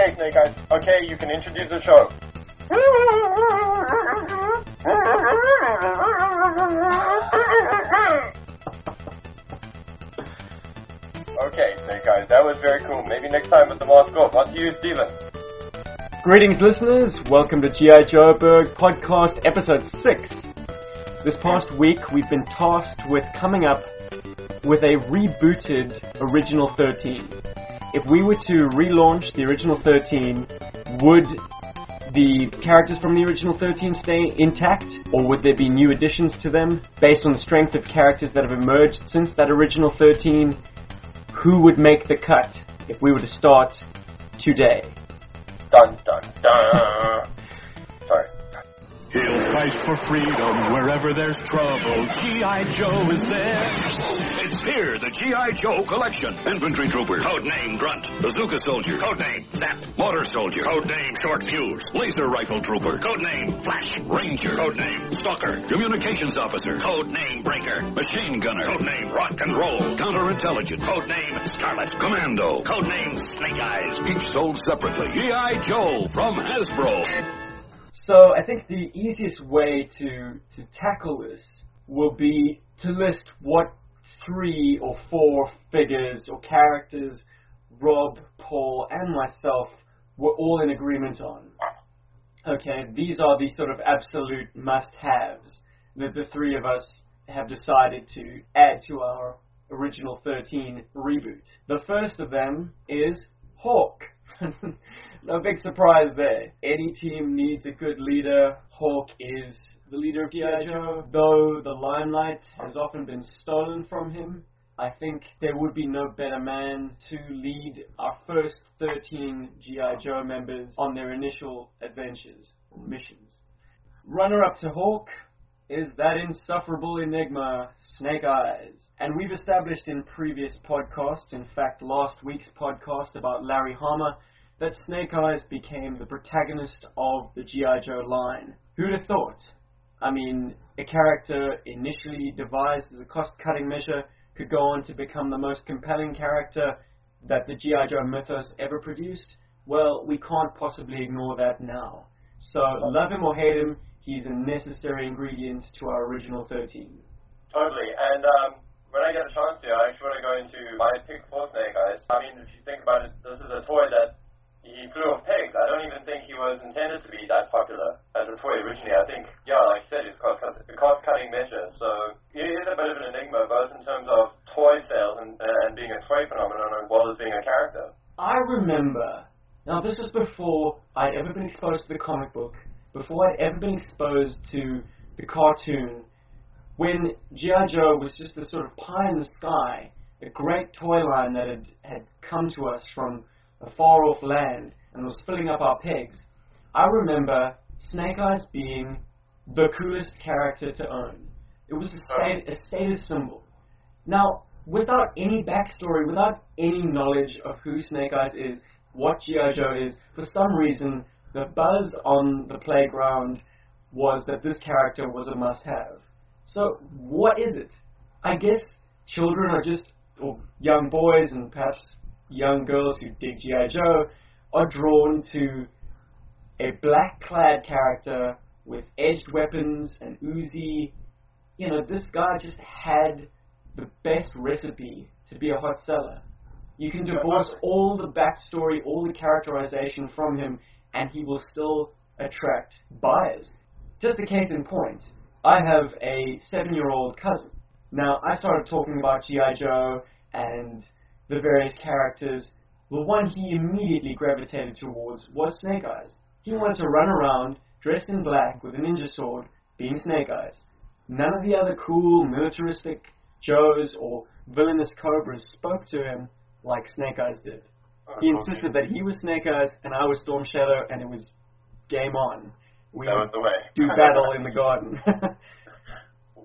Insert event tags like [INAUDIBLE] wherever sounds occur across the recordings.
Okay, Snake Eyes. Okay, you can introduce the show. Okay, Snake Eyes, that was very cool. Maybe next time with the mask off. On to you, Steven. Greetings, listeners. Welcome to G.I. Joeberg Podcast Episode 6. This past week, we've been tasked with coming up with a rebooted Original 13. If we were to relaunch the Original 13, would the characters from the original 13 stay intact, or would there be new additions to them based on the strength of characters that have emerged since that original 13? Who would make the cut if we were to start today? Dun dun dun. [LAUGHS] Sorry. He'll fight for freedom wherever there's trouble. G.I. Joe is there. It's here, the G.I. Joe collection. Infantry trooper. Code name Grunt. Bazooka soldier. Code name Zap. Mortar soldier. Code name Short Fuse. Laser rifle trooper. Code name Flash. Ranger. Code name Stalker. Communications officer. Code name Breaker. Machine gunner. Code name Rock and Roll. Counterintelligence. Code name Scarlett. Commando. Code name Snake Eyes. Each sold separately. G.I. Joe from Hasbro. So I think the easiest way to, to tackle this will be to list what three or four figures or characters Rob, Paul, and myself were all in agreement on. Okay, these are the sort of absolute must-haves that the three of us have decided to add to our original 13 reboot. The first of them is Hawk. [LAUGHS] no big surprise there. Any team needs a good leader. Hawk is the leader of G.I. Joe. Though the limelight has often been stolen from him, I think there would be no better man to lead our first 13 G.I. Joe members on their initial adventures or missions. Runner up to Hawk is that insufferable enigma, Snake Eyes. And we've established in previous podcasts, in fact, last week's podcast about Larry Hama, that Snake Eyes became the protagonist of the G.I. Joe line. Who'd have thought? I mean, a character initially devised as a cost cutting measure could go on to become the most compelling character that the G.I. Joe mythos ever produced? Well, we can't possibly ignore that now. So, love him or hate him, he's a necessary ingredient to our original 13. Totally. And um, when I get a chance to, I actually want to go into my pick for Snake Eyes. I mean, if you think about it, this is a toy that he flew off pegs. I don't even think he was intended to be that popular as a toy originally. I think, yeah, like you said, it's a cost cutting measure. So he is a bit of an enigma, both in terms of toy sales and, and being a toy phenomenon, as well as being a character. I remember, now this was before I'd ever been exposed to the comic book, before I'd ever been exposed to the cartoon, when G.I. Joe was just this sort of pie in the sky, a great toy line that had, had come to us from a far off land and was filling up our pegs, I remember Snake Eyes being the coolest character to own. It was a, a status symbol. Now, without any backstory, without any knowledge of who Snake Eyes is, what G.I. Joe is, for some reason, the buzz on the playground was that this character was a must have. So, what is it? I guess children are just, or young boys and perhaps young girls who dig G.I. Joe, are drawn to a black clad character with edged weapons and Uzi. You know, this guy just had the best recipe to be a hot seller. You can divorce all the backstory, all the characterization from him, and he will still attract buyers. Just a case in point, I have a seven year old cousin. Now, I started talking about G.I. Joe and the various characters. The one he immediately gravitated towards was Snake Eyes. He wanted to run around dressed in black with a ninja sword, being Snake Eyes. None of the other cool, militaristic Joes or villainous Cobras spoke to him like Snake Eyes did. He insisted that he was Snake Eyes and I was Storm Shadow, and it was game on. We That was the way. do battle in the garden. [LAUGHS]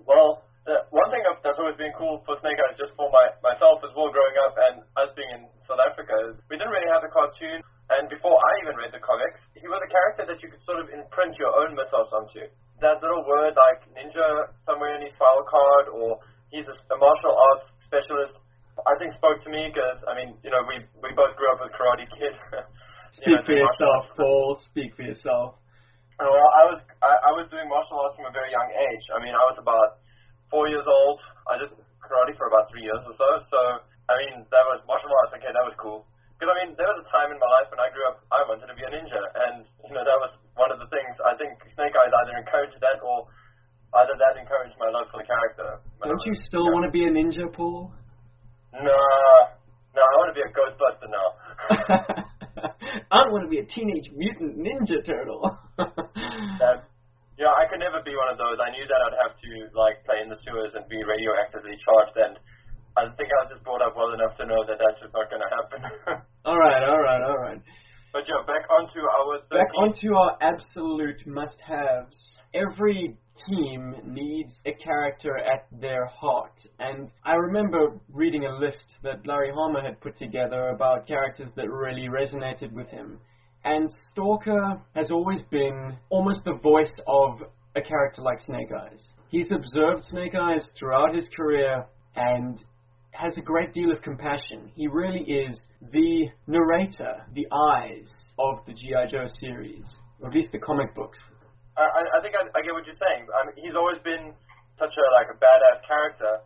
Well, uh, one thing that's always been cool for Snake Eyes, just for my, myself as well, growing up and us being in South Africa, is we didn't really have the cartoon. And before I even read the comics, he was a character that you could sort of imprint your own mythos onto. That little word like ninja somewhere in his file card, or he's a, a martial arts specialist, I think spoke to me because, I mean, you know, we, we both grew up with Karate Kid. [LAUGHS] Speak know, for yourself. Paul. Speak for yourself. Oh, Well, I was I, I was doing martial arts from a very young age. I mean, I was about four years old. I did karate for about three years or so. So I mean, that was martial arts. Okay, that was cool. Because I mean, there was a time in my life when I grew up, I wanted to be a ninja, and you know that was one of the things. I think Snake Eyes either encouraged that or either that encouraged my love for the character. Don't you still want to be a ninja, Paul? Nah, no, I want to be a Ghostbuster now. [LAUGHS] I want to be a teenage mutant ninja turtle. that, yeah, I could never be one of those. I knew that I'd have to like play in the sewers and be radioactively charged, and I think I was just brought up well enough to know that that's just not going to happen. [LAUGHS] all right, all right, all right. but yeah, back onto our 13th. Back onto our absolute must-haves. Every team needs a character at their heart, and I remember reading a list that Larry Hama had put together about characters that really resonated with him. And Stalker has always been almost the voice of a character like Snake Eyes. He's observed Snake Eyes throughout his career and has a great deal of compassion. He really is the narrator, the eyes of the G.I. Joe series, or at least the comic books. I, I- think I, I get what you're saying. I mean, he's always been such a like a badass character,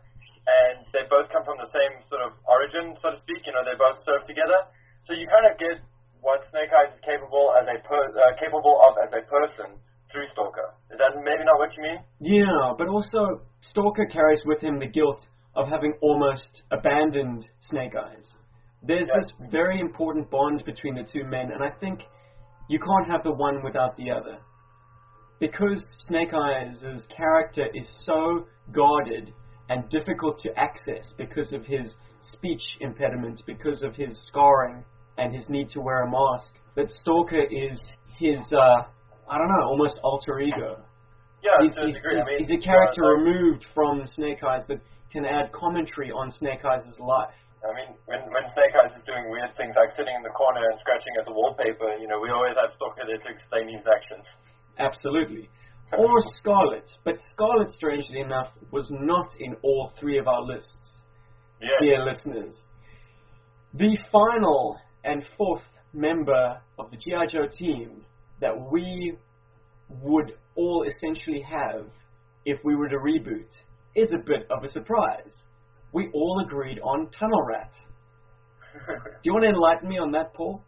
and they both come from the same sort of origin, so to speak. You know, they both serve together, so you kind of get what Snake Eyes is capable as a per, uh, capable of as a person through Stalker. Is that maybe not what you mean? Yeah, but also Stalker carries with him the guilt of having almost abandoned Snake Eyes. There's Yeah. this very important bond between the two men, and I think you can't have the one without the other. Because Snake Eyes' character is so guarded and difficult to access because of his speech impediments, because of his scarring and his need to wear a mask, that Stalker is his, uh, I don't know, almost alter ego Yeah, he's, he's, he's, I mean, he's a character uh, removed from Snake Eyes that can add commentary on Snake Eyes' life. I mean, when when Snake Eyes is doing weird things like sitting in the corner and scratching at the wallpaper, you know, we always have Stalker there to explain his actions. Absolutely. [LAUGHS] Or Scarlett. But Scarlett, strangely enough, was not in all three of our lists, Yeah. dear listeners. The final and fourth member of the G.I. Joe team that we would all essentially have if we were to reboot is a bit of a surprise. We all agreed on Tunnel Rat. Do you want to enlighten me on that, Paul?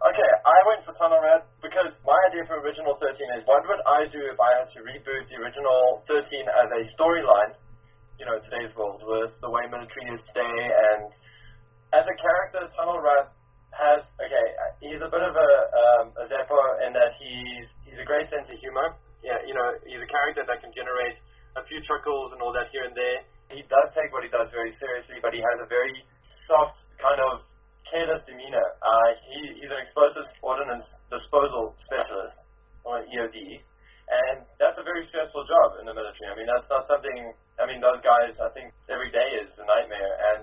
Okay, I went for Tunnel Rat because my idea for original 13 is what would I do if I had to reboot the original 13 as a storyline, you know, today's world with the way military is today, and as a character, Tunnel Rat has, okay, he's a bit of a, um, a Zeppo in that he's, he's a great sense of humor. Yeah, you know, he's a character that can generate a few chuckles and all that here and there. He does take what he does very seriously, but he has a very soft kind of careless demeanor. Uh, he, he's an explosives ordnance disposal specialist, or EOD, and that's a very stressful job in the military. I mean, that's not something. I mean, those guys. I think every day is a nightmare, and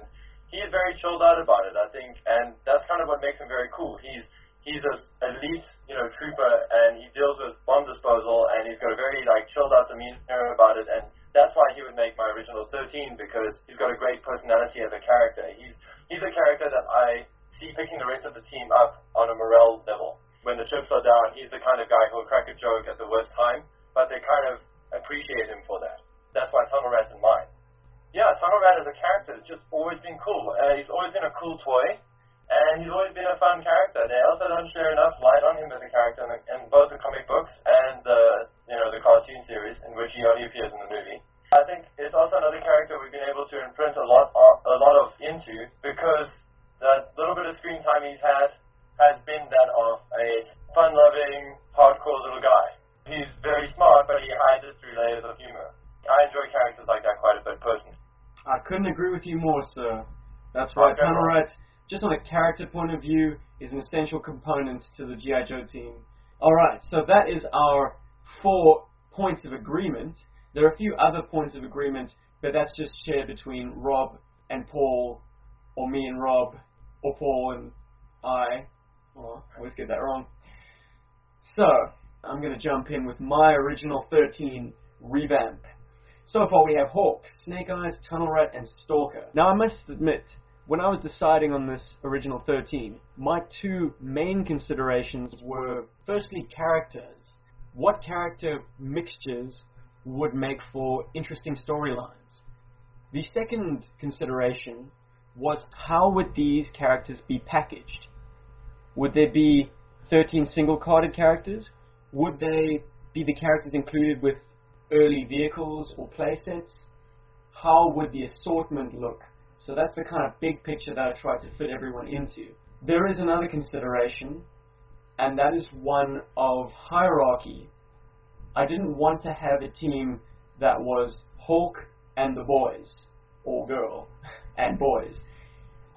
he is very chilled out about it. I think, and that's kind of what makes him very cool. He's he's a elite, you know, trooper, and he deals with bomb disposal, and he's got a very like chilled out demeanor about it, and that's why he would make my original 13 because he's got a great personality as a character. He's he's a character that I see picking the rest of the team up on a morale level. When the chips are down, he's the kind of guy who'll crack a joke at the worst time, but they kind of appreciate him for that. That's why Tunnel Rat's in mine. Yeah, Rat as a character has just always been cool. Uh, he's always been a cool toy, and he's always been a fun character. They also don't share enough light on him as a character in, the, in both the comic books and the you know the cartoon series in which he only appears in the movie. I think it's also another character we've been able to imprint a lot of, a lot of into because the little bit of screen time he's had has been that of a fun-loving, hardcore little guy. He's very smart, but he hides it through layers of humor. I enjoy characters like that quite a bit personally. I couldn't agree with you more, sir. That's right, Okay. Just on a character point of view, is an essential component to the G.I. Joe team. Alright, so that is our four points of agreement. There are a few other points of agreement, but that's just shared between Rob and Paul, or me and Rob, or Paul and I. Oh, I always get that wrong. So, I'm going to jump in with my original 13 revamp. So far we have Hawk, Snake Eyes, Tunnel Rat, and Stalker. Now I must admit when I was deciding on this original 13, my two main considerations were firstly characters. What character mixtures would make for interesting storylines? The second consideration was how would these characters be packaged? Would there be 13 single carded characters? Would they be the characters included with early vehicles or playsets? How would the assortment look? So that's the kind of big picture that I tried to fit everyone into. There is another consideration, and that is one of hierarchy. I didn't want to have a team that was Hawk and the boys, or girl [LAUGHS] and boys.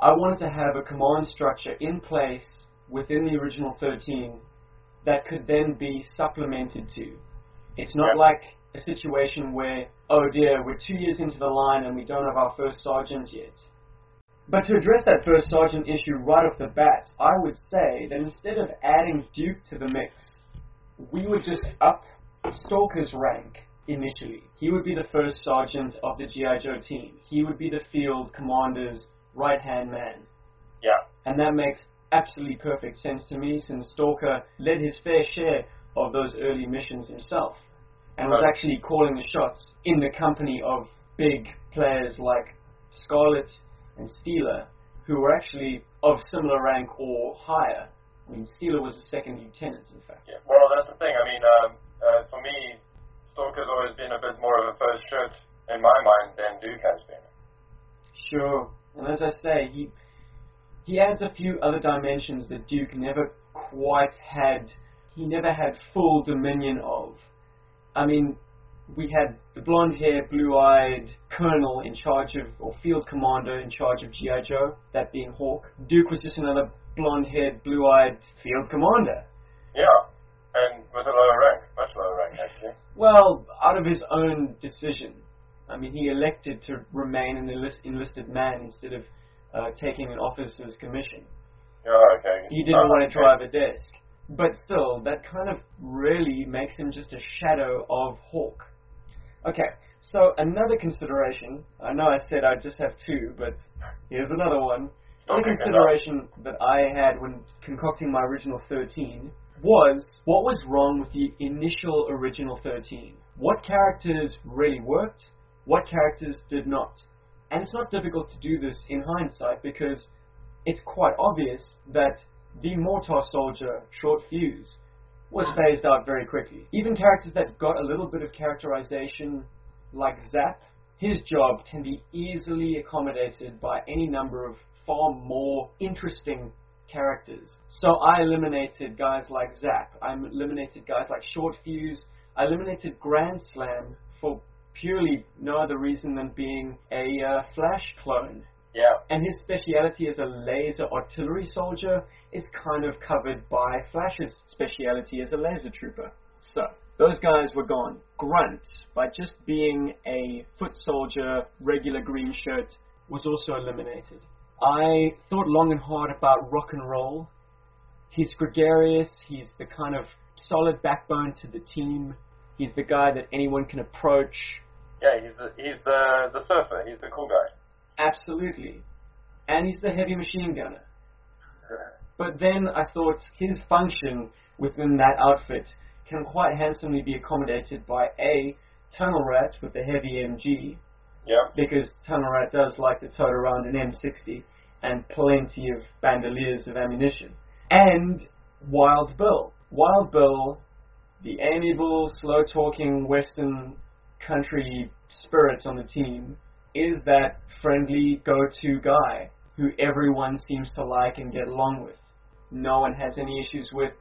I wanted to have a command structure in place within the original 13 that could then be supplemented to. It's not Yep. like a situation where, oh dear, we're two years into the line and we don't have our first sergeant yet. But to address that first sergeant issue right off the bat, I would say that instead of adding Duke to the mix, we would just up Stalker's rank initially. He would be the first sergeant of the G.I. Joe team. He would be the field commander's right hand man. Yeah. And that makes absolutely perfect sense to me since Stalker led his fair share of those early missions himself and was Right. actually calling the shots in the company of big players like Scarlett and Steeler who were actually of similar rank or higher. I mean, Steeler was a second lieutenant, in fact. Yeah. Well, that's the thing. I mean, um, uh, for me, Stalker's always been a bit more of a first shirt in my mind than Duke has been. Sure. And as I say, he he adds a few other dimensions that Duke never quite had. He never had full dominion of. I mean, we had the blonde-haired, blue-eyed colonel in charge of, or field commander in charge of GI Joe, that being Hawk. Duke was just another blonde-haired, blue-eyed field commander. Yeah. And with a lower rank, much lower rank actually. Well, out of his own decision. I mean, he elected to remain an enlist- enlisted man instead of uh, taking an officer's commission. Yeah. Okay. He didn't Uh, want to okay. drive a desk. But still, that kind of really makes him just a shadow of Hawk. Okay, so another consideration. I know I said I just have two, but here's another one. Another Okay, consideration that I had when concocting my original 13 was what was wrong with the initial original 13? What characters really worked? What characters did not? And it's not difficult to do this in hindsight because it's quite obvious that the Mortar Soldier short fuse was phased out very quickly. Even characters that got a little bit of characterization, like Zap, his job can be easily accommodated by any number of far more interesting characters. So I eliminated guys like Zap, I eliminated guys like Short Fuse, I eliminated Grand Slam for purely no other reason than being a uh, Flash clone Yeah. and his speciality as a laser artillery soldier is kind of covered by Flash's speciality as a laser trooper. So, those guys were gone. Grunt, by just being a foot soldier, regular green shirt, was also eliminated. I thought long and hard about rock and roll. He's gregarious, he's the kind of solid backbone to the team. He's the guy that anyone can approach, Yeah. He's the he's the the surfer. He's the cool guy. Absolutely. And he's the heavy machine gunner. But then I thought his function within that outfit can quite handsomely be accommodated by A, Tunnel Rat with the heavy MG, Yeah. because Tunnel Rat does like to tote around an M60 and plenty of bandoliers of ammunition. And Wild Bill. Wild Bill, the amiable, slow talking Western country spirit on the team, is that friendly go to guy who everyone seems to like and get along with. No one has any issues with.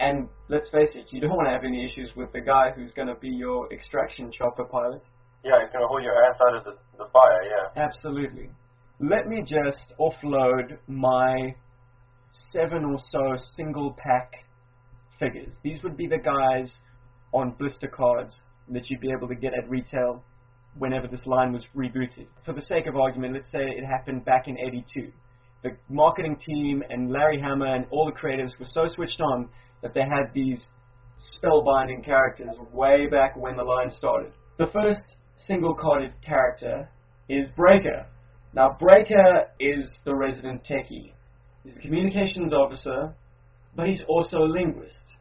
And let's face it, you don't want to have any issues with the guy who's going to be your extraction chopper pilot. Yeah. He's gonna hold your ass out of the, the fire. Yeah. Absolutely. Let me just offload my seven or so single pack figures. These would be the guys on blister cards that you'd be able to get at retail whenever this line was rebooted. For the sake of argument, let's say it happened back in 82. The marketing team and Larry Hama and all the creatives were so switched on that they had these spellbinding characters way back when the line started. The first single carded character is Breaker. Now, Breaker is the resident techie. He's a communications officer, but he's also a linguist.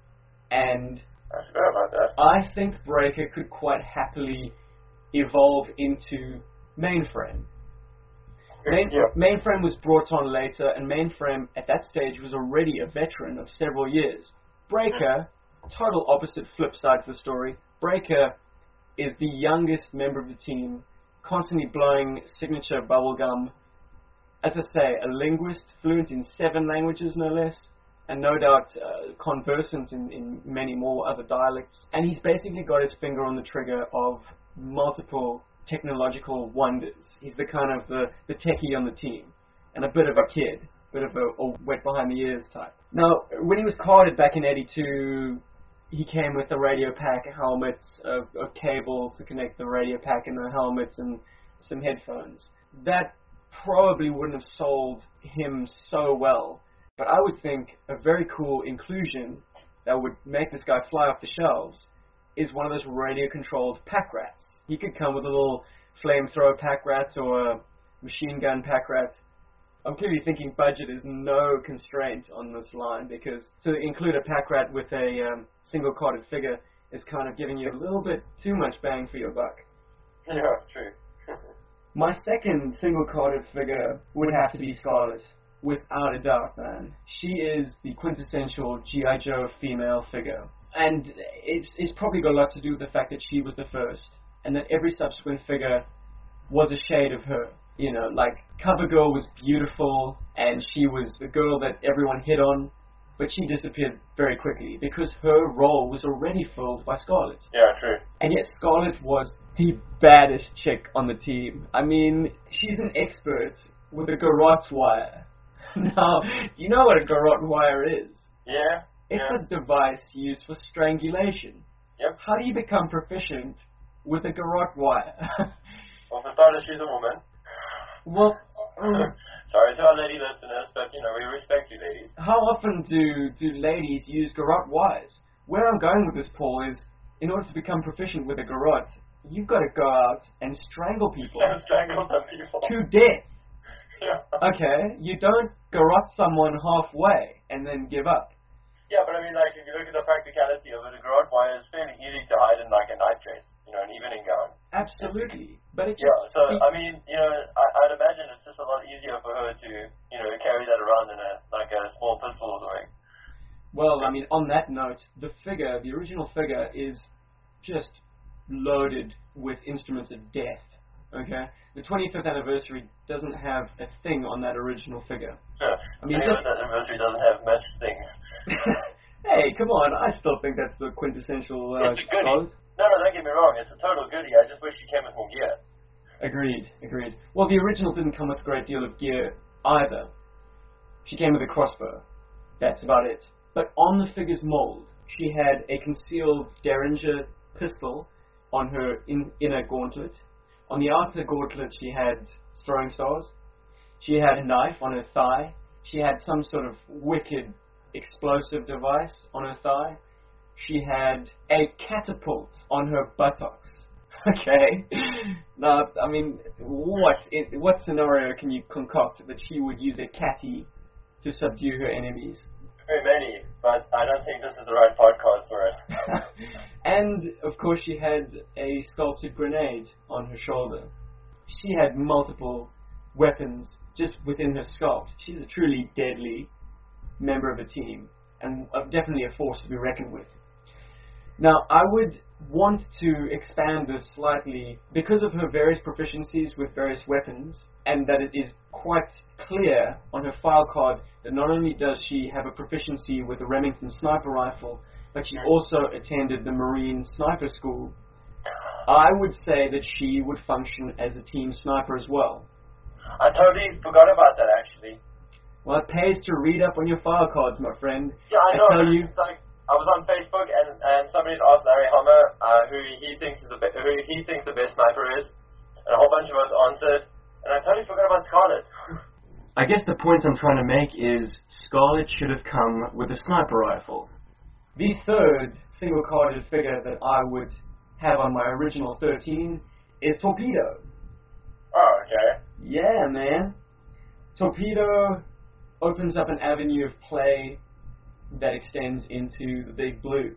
And I about that. I think Breaker could quite happily evolve into Mainframe. Main, Yeah. Mainframe was brought on later, and Mainframe at that stage was already a veteran of several years. Breaker, total opposite flip side of the story. Breaker is the youngest member of the team, constantly blowing signature bubblegum. As I say, a linguist, fluent in seven languages no less, and no doubt uh, conversant in, in many more other dialects. And he's basically got his finger on the trigger of multiple technological wonders. He's the kind of the, the techie on the team, and a bit of a kid, bit of a, a wet behind the ears type. Now, when he was carded back in '82, he came with a radio pack, helmets, a, a cable to connect the radio pack and the helmets, and some headphones. That probably wouldn't have sold him so well, but I would think a very cool inclusion that would make this guy fly off the shelves is one of those radio-controlled pack rats. He could come with a little flamethrower pack rat or a machine gun pack rat. I'm clearly thinking budget is no constraint on this line because to include a pack rat with a um, single carded figure is kind of giving you a little bit too much bang for your buck. Yeah, true. [LAUGHS] My second single carded figure would have to be Scarlett, without a doubt, man. She is the quintessential G.I. Joe female figure. And it's, it's probably got a lot to do with the fact that she was the first, and that every subsequent figure was a shade of her. You know, like CoverGirl was beautiful, and she was the girl that everyone hit on, but she disappeared very quickly because her role was already filled by Scarlett. Yeah, true. And yet Scarlett was the baddest chick on the team. I mean, she's an expert with a garrote wire. [LAUGHS] now, do you know what a garrote wire is? Yeah. It's yeah. a device used for strangulation. Yep. How do you become proficient with a garrote wire? Well, for starters, she's a woman. well, um, [LAUGHS] Sorry to our lady listeners, but you know we respect you, ladies. how often do, do ladies use garrote wires? Where I'm going with this, Paul, is in order to become proficient with a garrote, you've got to go out and strangle people Yeah, [LAUGHS] strangle people. to death. Yeah. Okay, you don't garrote someone halfway and then give up. Yeah, but I mean, like, if you look at the practicality of it, a garrote wire is fairly easy to hide in, like, a night dress, you know, an evening gown. Absolutely, but it Yeah, so, speaks- I mean, you know, I, I'd imagine it's just a lot easier for her to, you know, carry that around in a, like, a small pistol or something. well, I mean, on that note, the figure, the original figure, is just loaded with instruments of death. Okay, the 25th anniversary doesn't have a thing on that original figure. Sure. I mean, so just- that anniversary doesn't have much things. [LAUGHS] hey, come on! I still think that's the quintessential uh, It's a goodie. No, no, don't get me wrong, it's a total goodie. I just wish she came with more gear. Agreed, agreed. Well, the original didn't come with a great deal of gear either. She came with a crossbow. That's about it. But on the figure's mold, she had a concealed Derringer pistol on her in, inner gauntlet. On the outer gauntlet, she had throwing stars. She had a knife on her thigh. She had some sort of wicked explosive device on her thigh. She had a catapult on her buttocks. [LAUGHS] Okay. Now, I mean, what in, what scenario can you concoct that she would use a catty to subdue her enemies? Very many, but I don't think this is the right podcast for it. [LAUGHS] and of course, she had a sculpted grenade on her shoulder. She had multiple weapons just within her sculpt. She's a truly deadly member of a team, and definitely a force to be reckoned with. Now, I would want to expand this slightly because of her various proficiencies with various weapons, and that it is quite clear on her file card that not only does she have a proficiency with a Remington sniper rifle, but she also attended the Marine Sniper School. I would say that she would function as a team sniper as well. I totally forgot about that, actually. Well, it pays to read up on your file cards, my friend. Yeah, I I know. tell you- like I was on Facebook and and somebody had asked Larry Hama uh, who he thinks is the be- who he thinks the best sniper is, and a whole bunch of us answered, and I totally forgot about Scarlett. [LAUGHS] I guess the point I'm trying to make is Scarlett should have come with a sniper rifle. The third single carded figure that I would have on my original 13 is Torpedo. oh, okay. Yeah, man. Torpedo opens up an avenue of play that extends into the Big Blue.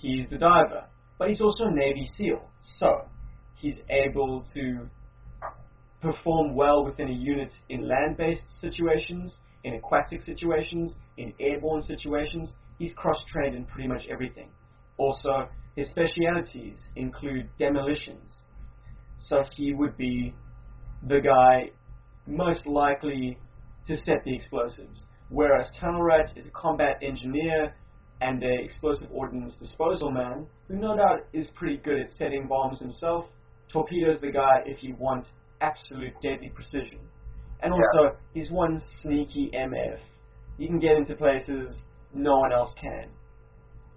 He's the diver, but he's also a Navy SEAL, so he's able to perform well within a unit in land-based situations, in aquatic situations, in airborne situations. He's cross-trained in pretty much everything. Also, his specialities include demolitions. So he would be the guy most likely to set the explosives. Whereas Tunnel Rat is a combat engineer and a explosive ordnance disposal man, who no doubt is pretty good at setting bombs himself. Torpedo's the guy if you want absolute deadly precision. And also, he's one sneaky MF. He can get into places no one else can.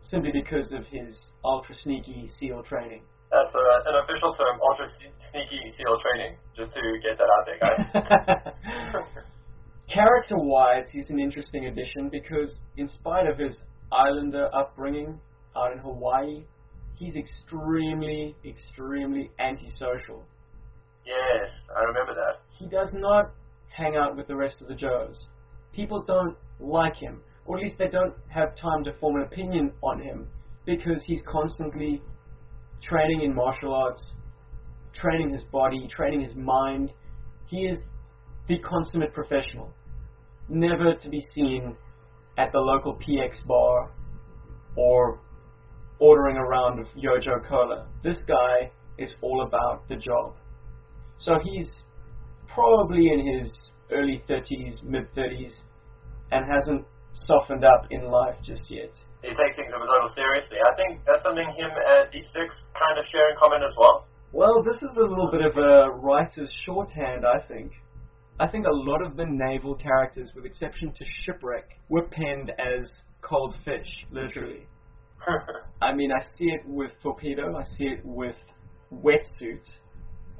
Simply because of his ultra sneaky SEAL training. That's uh, an official term, ultra sneaky SEAL training, just to get that out there, guys. [LAUGHS] Character wise, he's an interesting addition because, in spite of his islander upbringing out in Hawaii, he's extremely, extremely antisocial. yes, I remember that. He does not hang out with the rest of the Joes. People don't like him, or at least they don't have time to form an opinion on him because he's constantly training in martial arts, training his body, training his mind. He is the consummate professional, never to be seen at the local PX bar or ordering a round of Yojo Cola. This guy is all about the job. So he's probably in his early 30s, mid 30s, and hasn't softened up in life just yet. He takes things a little seriously. I think that's something him and Deep Six kind of share in common as well. Well, this is a little bit of a writer's shorthand, I think. I think a lot of the naval characters, with exception to Shipwreck, were penned as cold fish, literally. [LAUGHS] I mean, I see it with Torpedo, I see it with Wetsuit,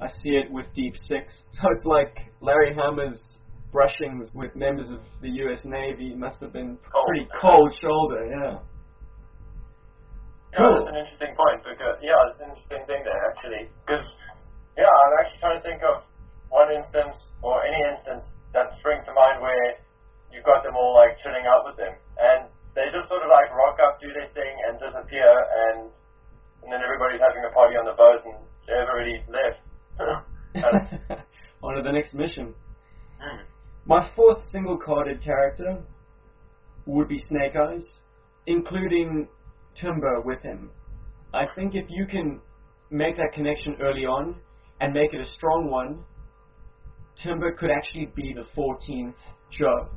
I see it with Deep Six. [LAUGHS] So it's like Larry Hama's brushings with members of the US Navy must have been pretty cold shoulder, yeah. Yeah, Cool. that's an interesting point because yeah, it's an interesting thing there actually. Because yeah, I'm actually trying to think of one instance or any instance that springs to mind where you've got them all like chilling out with them, and they just sort of like rock up, do their thing, and disappear, and and then everybody's having a party on the boat, and they've already left. And- [LAUGHS] On to the next mission. Hmm. My fourth single carded character would be Snake Eyes, including Timber with him. I think if you can make that connection early on and make it a strong one, Timber could actually be the 14th Joe.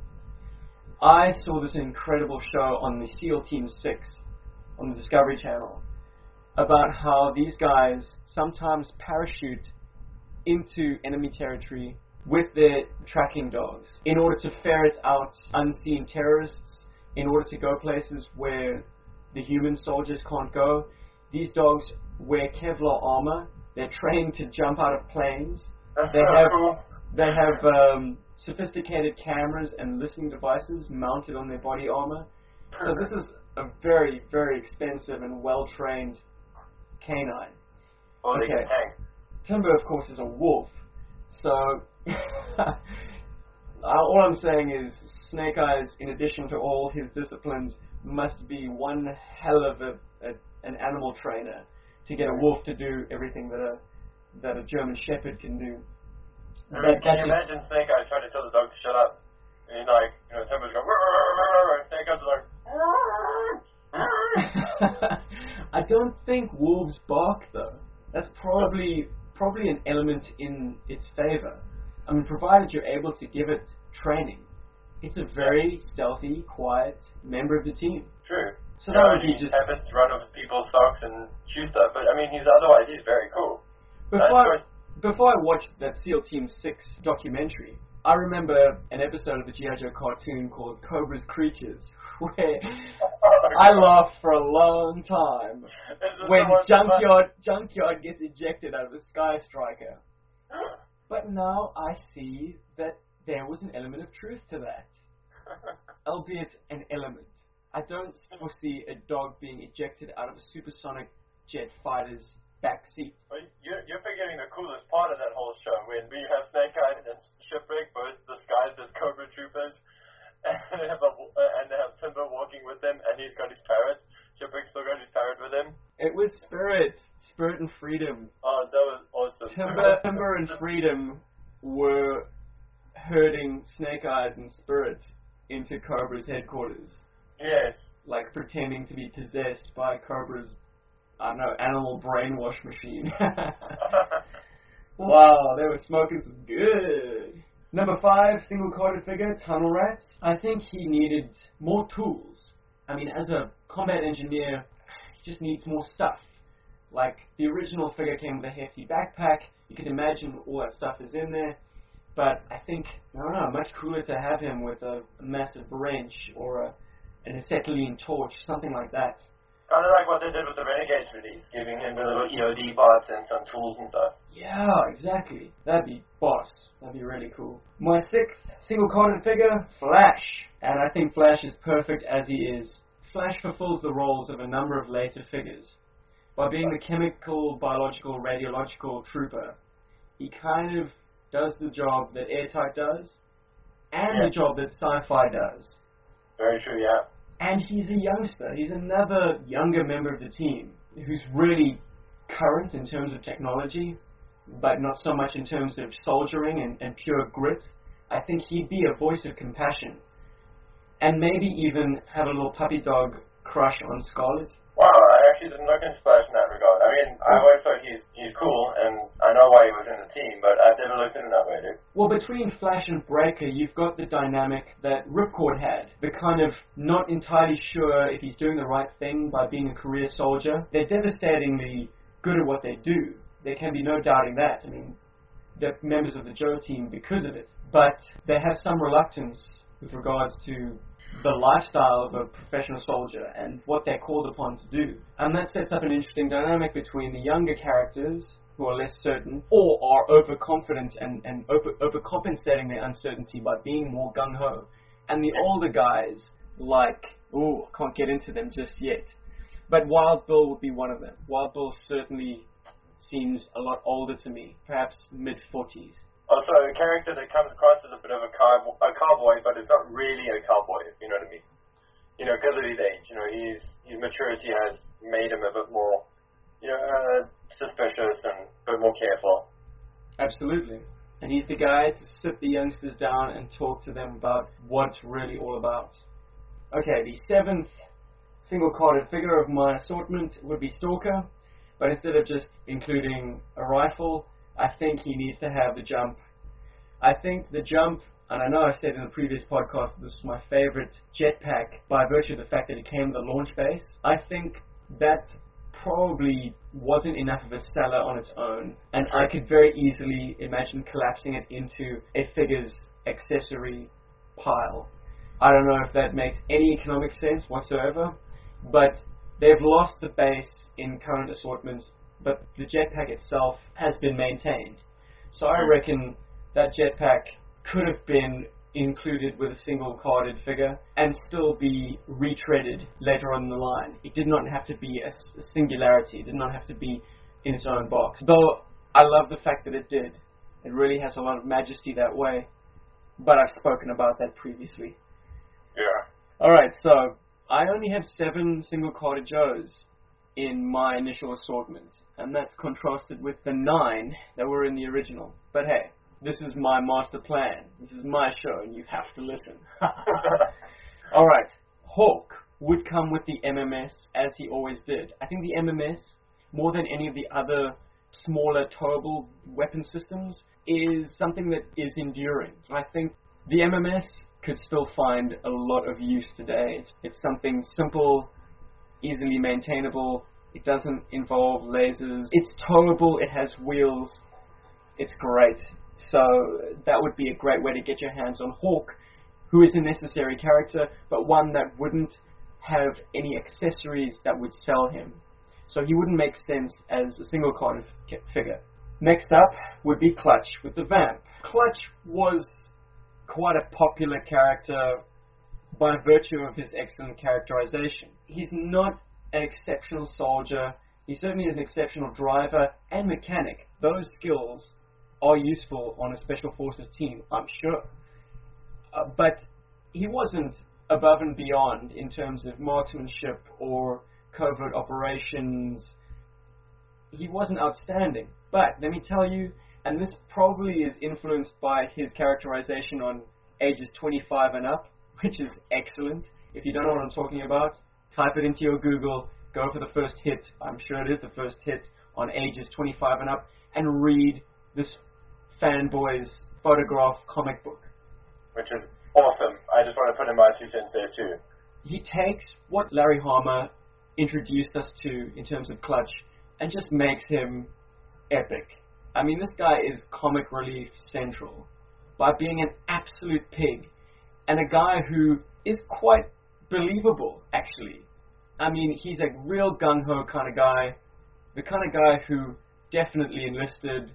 I saw this incredible show on the SEAL Team 6 on the Discovery Channel about how these guys sometimes parachute into enemy territory with their tracking dogs in order to ferret out unseen terrorists, in order to go places where the human soldiers can't go. These dogs wear Kevlar armor. They're trained to jump out of planes. That's They so have- cool. They have um, sophisticated cameras and listening devices mounted on their body armor. So this is a very, very expensive and well-trained canine. Okay. Timber, of course, is a wolf. So, [LAUGHS] uh, all I'm saying is Snake Eyes, in addition to all his disciplines, must be one hell of a, a an animal trainer to get a wolf to do everything that a that a German Shepherd can do. I mean, can you imagine Snake Eyes trying to tell the dog to shut up? And he's like, you know, Timber's going, "Rrr, rrr, rrr, rrr," and Snake Eyes is like. I don't think wolves bark though. That's probably probably an element in its favor. I mean, provided you're able to give it training, it's a very stealthy, quiet member of the team. True. So that uh, would be just habits to run over people's socks and shoe stuff, but I mean, he's otherwise he's very cool. I, That's uh, before I watched that SEAL Team Six documentary. I remember an episode of the G.I. Joe cartoon called Cobra's Creatures, [LAUGHS] where I laughed for a long time when Junkyard Junkyard gets ejected out of the Sky Striker. [GASPS] But now I see that there was an element of truth to that, [LAUGHS] albeit an element. I don't foresee a dog being ejected out of a supersonic jet fighter's back seat. Well, you're, you're forgetting the coolest part of that whole show when we have Snake Eyes and Shipwreck both disguised as Cobra Troopers, and they have a, and they have Timber walking with them, and he's got his parrot. Shipwreck's still got his parrot with him. It was Spirit, Spirit and Freedom. Oh, that was awesome. Timber, Timber and Freedom were herding Snake Eyes and Spirit into Cobra's headquarters, yes. like pretending to be possessed by Cobra's, I don't know, animal brainwash machine. [LAUGHS] [LAUGHS] wow, they were smoking some good. Number five, single carded figure, Tunnel Rats. I think he needed more tools. I mean, as a combat engineer, he just needs more stuff. Like, the original figure came with a hefty backpack. You can imagine all that stuff is in there. But I think, I don't know, much cooler to have him with a, a massive wrench or a, an acetylene torch, something like that. Kind of like what they did with the Renegades release, giving him the little EOD bots and some tools and stuff. Yeah, exactly. That'd be boss. That'd be really cool. My sixth single carded figure, Flash. And I think Flash is perfect as he is. Flash fulfills the roles of a number of later figures. By being the chemical, biological, radiological trooper, he kind of does the job that Airtight does, and Yeah. the job that Sci-Fi does. Very true, yeah. And he's a youngster. He's another younger member of the team who's really current in terms of technology, but not so much in terms of soldiering and, and pure grit. I think he'd be a voice of compassion. And maybe even have a little puppy dog crush on Scarlett. Actually didn't look Flash in that regard. I mean, I always thought he's he's cool, and I know why he was in the team, but I've never looked into it that way, dude. Well, between Flash and Breaker, you've got the dynamic that Ripcord had. The kind of not entirely sure if he's doing the right thing by being a career soldier. They're devastatingly good at what they do. There can be no doubting that. I mean, they're members of the Joe team because of it. But they have some reluctance with regards to the lifestyle of a professional soldier and what they're called upon to do. And that sets up an interesting dynamic between the younger characters who are less certain or are overconfident and, and over, overcompensating their uncertainty by being more gung ho. And the older guys, like, oh, I can't get into them just yet. But Wild Bill would be one of them. Wild Bill certainly seems a lot older to me, perhaps mid 40s. Also, a character that comes across as a bit of a, cow- a cowboy, but is not really a cowboy, if you know what I mean. You know, because of his age, you know, his, his maturity has made him a bit more, you know, uh, suspicious and a bit more careful. Absolutely. And he's the guy to sit the youngsters down and talk to them about what it's really all about. Okay, the seventh single carded figure of my assortment would be Stalker, but instead of just including a rifle, I think he needs to have the jump. I think the jump, and I know I said in the previous podcast this was my favorite jetpack by virtue of the fact that it came with a launch base. I think that probably wasn't enough of a seller on its own, and I could very easily imagine collapsing it into a figure's accessory pile. I don't know if that makes any economic sense whatsoever, but they've lost the base in current assortments, but the jetpack itself has been maintained. So I reckon that jetpack could have been included with a single carded figure and still be retreaded later on in the line. It did not have to be a singularity, it did not have to be in its own box. Though I love the fact that it did. It really has a lot of majesty that way. But I've spoken about that previously. Yeah. Alright, so I only have seven single carded Joes in my initial assortment, and that's contrasted with the nine that were in the original. But hey, this is my master plan. This is my show, and you have to listen. [LAUGHS] Alright, Hawk would come with the MMS as he always did. I think the MMS, more than any of the other smaller towable weapon systems, is something that is enduring. I think the MMS could still find a lot of use today. It's, it's something simple, easily maintainable. It doesn't involve lasers. It's towable. It has wheels. It's great. So that would be a great way to get your hands on Hawk, who is a necessary character, but one that wouldn't have any accessories that would sell him. So he wouldn't make sense as a single f- figure. Next up would be Clutch with the Vamp. Clutch was quite a popular character by virtue of his excellent characterization. He's not an exceptional soldier He certainly is an exceptional driver and mechanic. Those skills are useful on a special forces team, I'm sure. Uh, but he wasn't above and beyond in terms of marksmanship or covert operations. He wasn't outstanding. But let me tell you, and this probably is influenced by his characterization on ages 25 and up, which is excellent. If you don't know what I'm talking about, type it into your Google, go for the first hit, I'm sure it is the first hit, on ages 25 and up, and read this fanboy's photograph comic book. Which is awesome. I just want to put in my two cents there too. He takes what Larry Hama introduced us to in terms of Clutch and just makes him epic. I mean, this guy is comic relief central by being an absolute pig and a guy who is quite believable, actually. I mean, he's a real gung ho kind of guy, the kind of guy who definitely enlisted,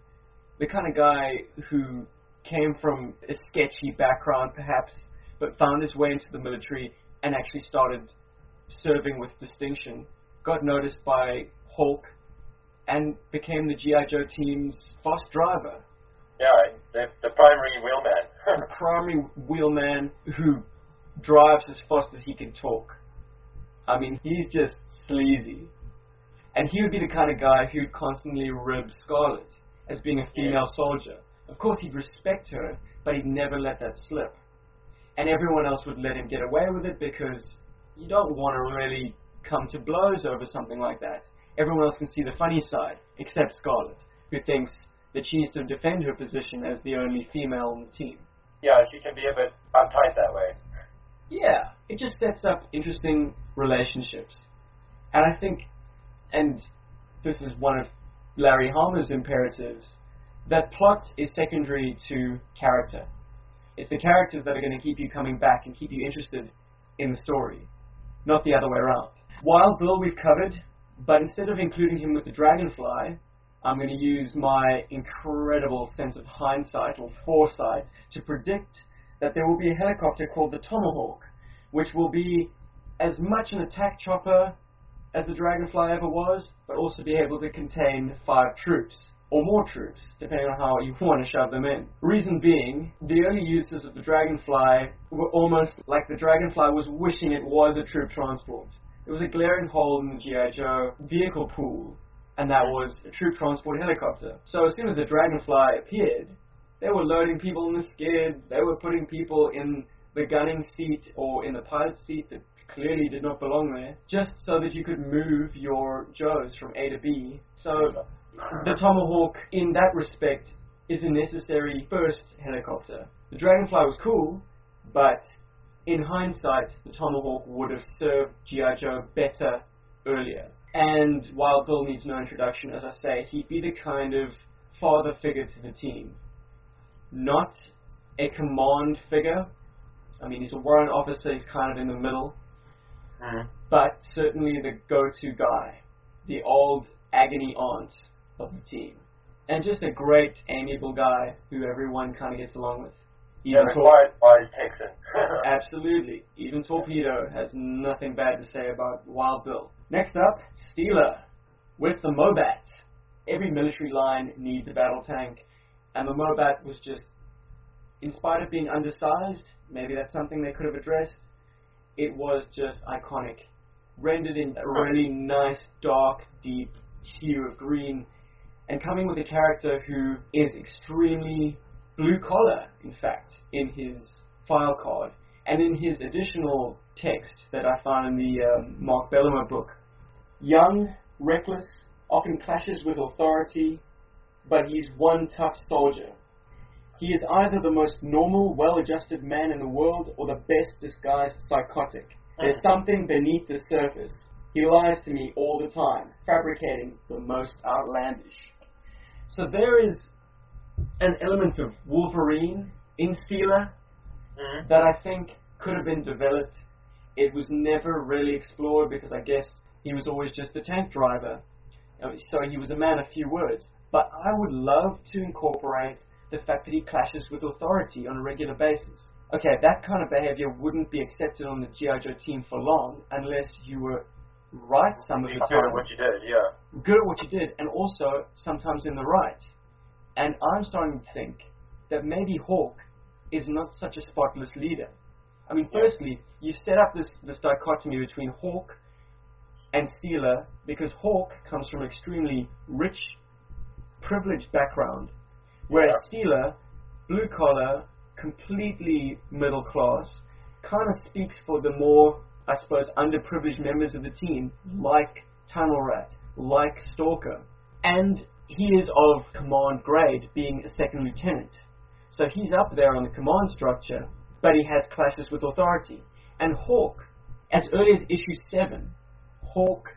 the kind of guy who came from a sketchy background, perhaps, but found his way into the military and actually started serving with distinction. Got noticed by Hawk and became the G.I. Joe team's fast driver. Yeah, the, the primary wheelman. [LAUGHS] the primary wheelman who drives as fast as he can talk. I mean, he's just sleazy. And he would be the kind of guy who'd constantly rib Scarlett as being a female soldier. Of course, he'd respect her, but he'd never let that slip. And everyone else would let him get away with it because you don't want to really come to blows over something like that. Everyone else can see the funny side, except Scarlett, who thinks that she needs to defend her position as the only female on the team. Yeah, she can be a bit uptight that way. Yeah, it just sets up interesting relationships. And I think, and this is one of Larry Hama's imperatives, that plot is secondary to character. It's the characters that are going to keep you coming back and keep you interested in the story, not the other way around. Wild Bill we've covered, but instead of including him with the Dragonfly, I'm going to use my incredible sense of hindsight or foresight to predict that there will be a helicopter called the Tomahawk, which will be as much an attack chopper as the Dragonfly ever was, but also be able to contain five troops or more troops, depending on how you [LAUGHS] want to shove them in. Reason being, the early uses of the Dragonfly were almost like the Dragonfly was wishing it was a troop transport. It was a glaring hole in the G.I. Joe vehicle pool, and that was a troop transport helicopter. So as soon as the Dragonfly appeared, they were loading people in the skids, they were putting people in the gunning seat or in the pilot seat that clearly did not belong there, just so that you could move your Joes from A to B. So the Tomahawk, in that respect, is a necessary first helicopter. The Dragonfly was cool, but in hindsight, the Tomahawk would have served G.I. Joe better earlier. And Wild Bill needs no introduction, as I say, he'd be the kind of father figure to the team. Not a command figure. I mean, he's a warrant officer, he's kind of in the middle. Mm. But certainly the go-to guy. The old agony aunt of the team. And just a great, amiable guy who everyone kind of gets along with. Yeah, Even the Tor- wise Texan. [LAUGHS] Absolutely. Even Torpedo has nothing bad to say about Wild Bill. Next up, Steeler with the Mobat. Every military line needs a battle tank, and the Mobat was just, in spite of being undersized, maybe that's something they could have addressed, it was just iconic. Rendered in a really nice, dark, deep hue of green, and coming with a character who is extremely blue collar, in fact, in his file card. And in his additional text that I found in the um, Mark Bellomo book, young, reckless, often clashes with authority, but he's one tough soldier. He is either the most normal, well adjusted man in the world or the best disguised psychotic. There's something beneath the surface. He lies to me all the time, fabricating the most outlandish. So there is an element of Wolverine in Steeler Mhm. that I think could have been developed. It was never really explored because I guess he was always just a tank driver. Uh, So he was a man of few words. But I would love to incorporate the fact that he clashes with authority on a regular basis. Okay, that kind of behavior wouldn't be accepted on the G.I. Joe team for long unless you were right some of the good at time what you did, yeah. good at what you did, and also sometimes in the right. And I'm starting to think that maybe Hawk is not such a spotless leader. I mean, firstly, you set up this, this dichotomy between Hawk and Steeler because Hawk comes from extremely rich, privileged background, whereas Steeler, blue collar, completely middle class, kind of speaks for the more, I suppose, underprivileged members of the team, like Tunnel Rat, like Stalker. And he is of command grade, being a second lieutenant. So he's up there on the command structure, but he has clashes with authority. And Hawk, as early as issue 7, Hawk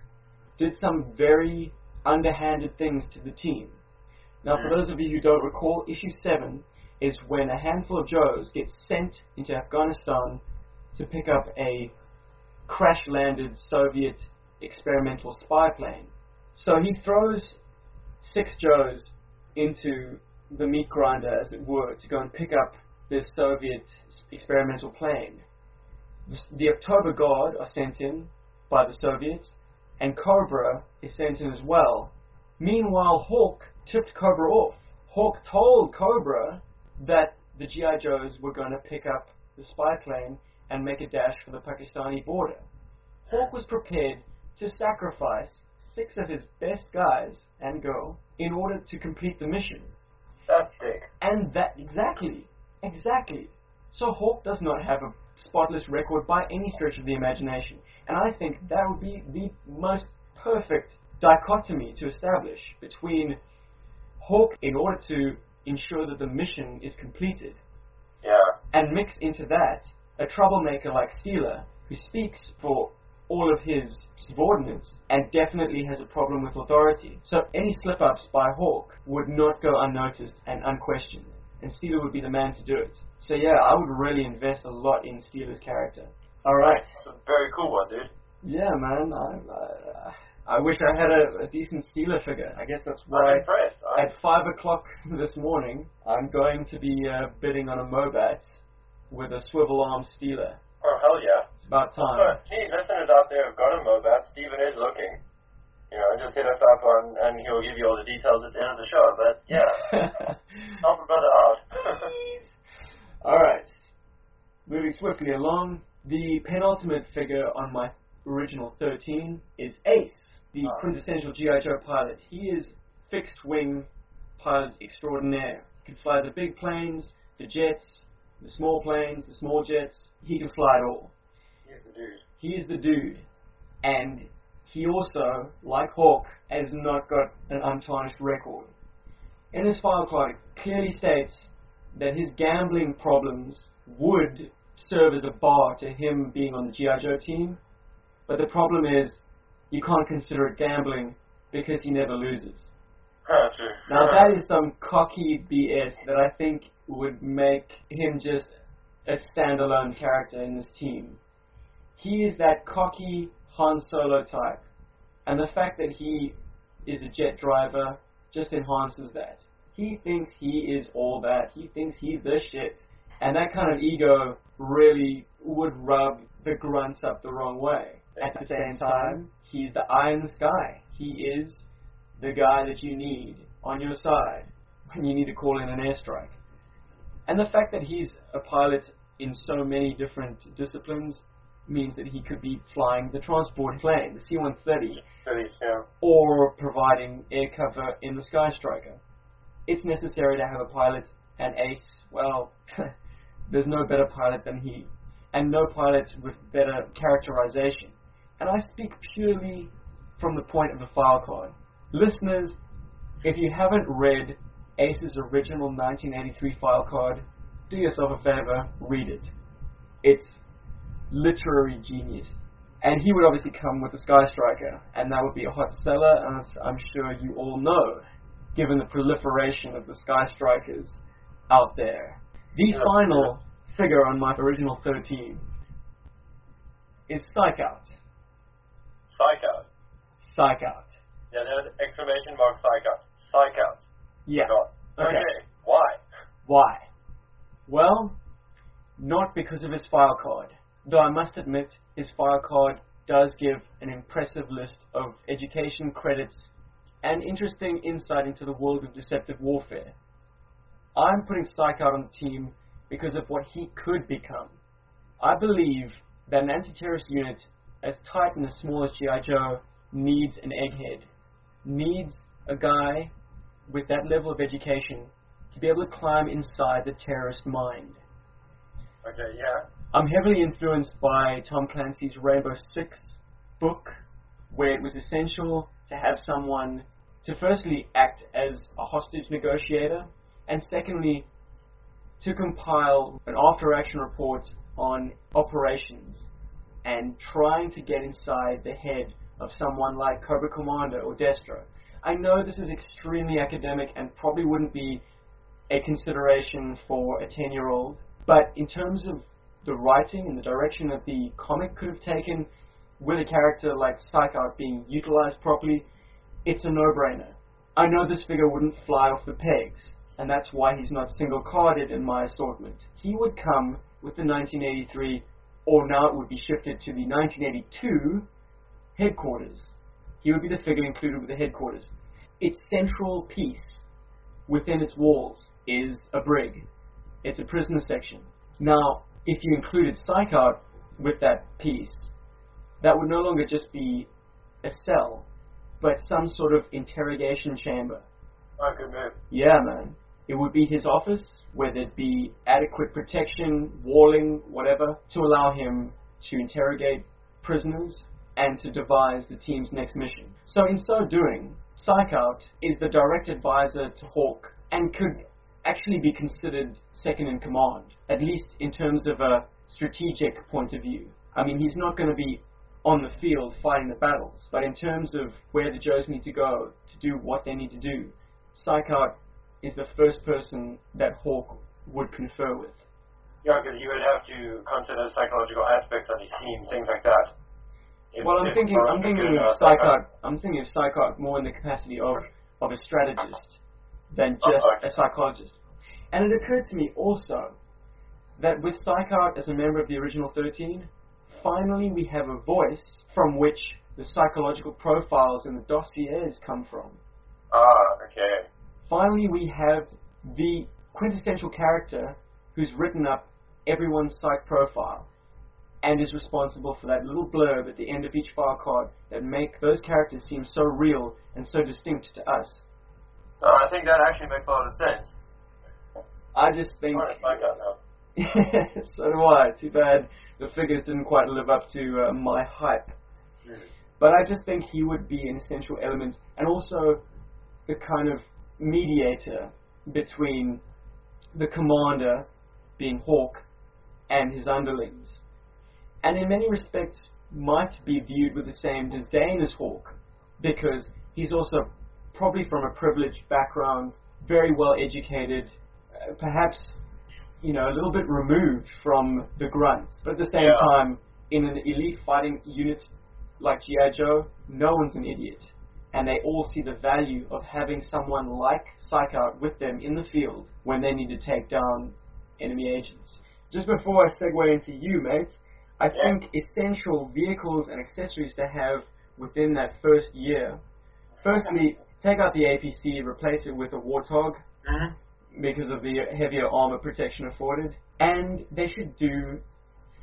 did some very underhanded things to the team. Now, for those of you who don't recall, issue 7 is when a handful of Joes get sent into Afghanistan to pick up a crash landed Soviet experimental spy plane. So he throws six Joes into the meat grinder, as it were, to go and pick up this Soviet experimental plane. The, the October Guard are sent in by the Soviets, and Cobra is sent in as well. Meanwhile, Hawk tipped Cobra off. Hawk told Cobra that the GI Joes were going to pick up the spy plane and make a dash for the Pakistani border. Hawk was prepared to sacrifice six of his best guys and girl in order to complete the mission. That's big. And that exactly, exactly. So Hawk does not have a spotless record by any stretch of the imagination, and I think that would be the most perfect dichotomy to establish between Hawk in order to ensure that the mission is completed, Yeah. and mix into that a troublemaker like Steeler who speaks for all of his subordinates and definitely has a problem with authority. So any slip ups by Hawk would not go unnoticed and unquestioned, and Steeler would be the man to do it. So yeah, I would really invest a lot in Steeler's character. All right. It's a very cool one, dude. Yeah, man. I, I, I wish I had a, a decent Steeler figure. I guess that's why I'm impressed. I, At five o'clock [LAUGHS] this morning, I'm going to be uh, bidding on a Mobat with a swivel arm Steeler. oh, hell yeah. It's about time. hey, listeners out there who've got a Mobat, Steven is looking. You know, just hit us up on, and he'll give you all the details at the end of the show. But yeah, [LAUGHS] help a brother out. All right. Moving swiftly along, the penultimate figure on my original 13 is Ace, the Ah. quintessential G.I. Joe pilot. He is fixed wing pilot extraordinaire. He can fly the big planes, the jets, the small planes, the small jets. He can fly it all. He's the dude. He is the dude. And he also, like Hawk, has not got an untarnished record. In his file card, it clearly states that his gambling problems would serve as a bar to him being on the G.I. Joe team. But the problem is, you can't consider it gambling because he never loses. True. Now that is some cocky BS that I think would make him just a standalone character in this team. He is that cocky Han Solo type, and the fact that he is a jet driver just enhances that. He thinks he is all that. He thinks he's the shit, and that kind of ego really would rub the grunts up the wrong way. At the same time, he's the eye in the sky. He is the guy that you need on your side when you need to call in an airstrike. And the fact that he's a pilot in so many different disciplines means that he could be flying the transport plane, the C-130, yeah. or providing air cover in the Sky Striker. It's necessary to have a pilot, and Ace, well, [LAUGHS] there's no better pilot than he, and no pilot with better characterization. And I speak purely from the point of the file card. Listeners, if you haven't read Ace's original 1983 file card, do yourself a favor, read it. It's literary genius. And he would obviously come with the Sky Striker, and that would be a hot seller, as I'm sure you all know, given the proliferation of the Sky Strikers out there. The Yeah. final figure on my original 13 is Psych Out. Psych out. Psych Out. Yeah, there's exclamation mark psych out. Psych out. Yeah. Okay. okay. Why? Why? Well, not because of his file card. Though I must admit, his file card does give an impressive list of education credits and interesting insight into the world of deceptive warfare. I'm putting Psych out on the team because of what he could become. I believe that an anti-terrorist unit as tight and as small as G.I. Joe needs an egghead, needs a guy with that level of education to be able to climb inside the terrorist mind. Okay, yeah. I'm heavily influenced by Tom Clancy's Rainbow Six book, where it was essential to have someone to firstly act as a hostage negotiator, and secondly, to compile an after action report on operations and trying to get inside the head of someone like Cobra Commander or Destro. I know this is extremely academic and probably wouldn't be a consideration for a 10 year old, but in terms of the writing and the direction that the comic could have taken with a character like Psych being utilized properly, it's a no brainer. I know this figure wouldn't fly off the pegs, and that's why he's not single carded in my assortment. He would come with the 1983, or now it would be shifted to the 1982 headquarters. He would be the figure included with the headquarters. Its central piece within its walls is a brig. It's a prisoner section. Now, if you included Psych Out with that piece, that would no longer just be a cell, but some sort of interrogation chamber. Oh, good move. Yeah, man. It would be his office, whether there'd be adequate protection, walling, whatever, to allow him to interrogate prisoners and to devise the team's next mission. So, in so doing, Psych Out is the direct advisor to Hawk and could actually be considered second in command, at least in terms of a strategic point of view. I mean, he's not going to be on the field fighting the battles, but in terms of where the Joes need to go to do what they need to do, Psych Out is the first person that Hawk would confer with. Yeah, because you would have to consider psychological aspects of his team, things like that. If- Well, I'm thinking, I'm thinking of Psych Out. I'm thinking of Psych Out more in the capacity of of a strategist than Oh, just okay. a psychologist. And it occurred to me also that with Psych Out as a member of the original 13, finally we have a voice from which the psychological profiles and the dossiers come from. Ah, okay. Finally, we have the quintessential character who's written up everyone's psych profile and is responsible for that little blurb at the end of each file card that make those characters seem so real and so distinct to us. No, I think that actually makes a lot of sense. I just think. What is Psych Out now? [LAUGHS] so do I. Too bad the figures didn't quite live up to uh, my hype. But I just think he would be an essential element and also the kind of mediator between the commander, being Hawk, and his underlings. And in many respects, might be viewed with the same disdain as Hawk, because he's also probably from a privileged background, very well educated, uh, perhaps, you know, a little bit removed from the grunts, but at the same Yeah. time, in an elite fighting unit like G.I. Joe, no one's an idiot. And they all see the value of having someone like Psych Out with them in the field when they need to take down enemy agents. Just before I segue into you, mate, I Yeah. think essential vehicles and accessories to have within that first year. Firstly, take out the APC, replace it with a Warthog Mm-hmm. because of the heavier armor protection afforded. And they should do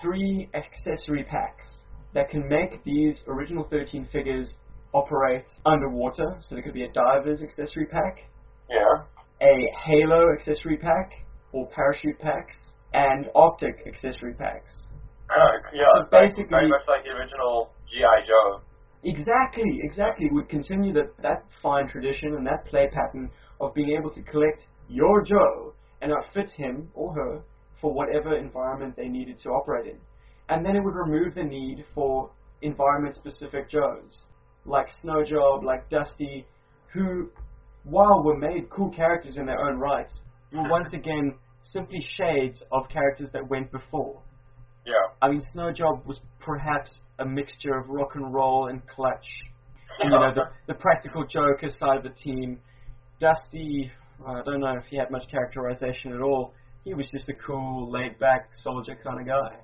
three accessory packs that can make these original 13 figures operate underwater. So there could be a diver's accessory pack, Yeah. a halo accessory pack, or parachute packs, and optic accessory packs. Uh, yeah, So basically- very much like the original G.I. Joe. Exactly, exactly. We would continue that, that fine tradition and that play pattern of being able to collect your Joe and outfit him or her for whatever environment they needed to operate in. And then it would remove the need for environment specific Joes, like Snow Job, like Dusty, who, while were made cool characters in their own right, were once again simply shades of characters that went before. Yeah. I mean, Snow Job was perhaps a mixture of rock and roll and clutch. you know, the, [LAUGHS] the practical joker side of the team. Dusty, I don't know if he had much characterization at all. He was just a cool, laid back soldier kind of guy.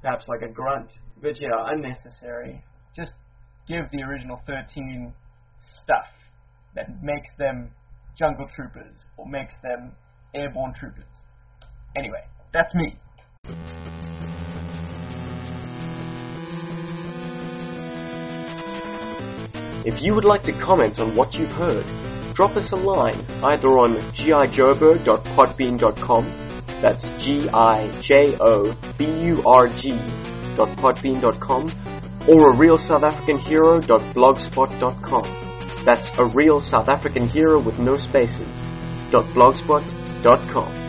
Perhaps like a grunt. But yeah, unnecessary. Give the original 13 stuff that makes them jungle troopers or makes them airborne troopers. Anyway, that's me. If you would like to comment on what you've heard, drop us a line either on gijoburg.podbean.com, that's G-I-J-O-B-U-R-G.podbean.com, or a real South African hero.blogspot.com. That's a real South African hero with no spaces. .blogspot.com.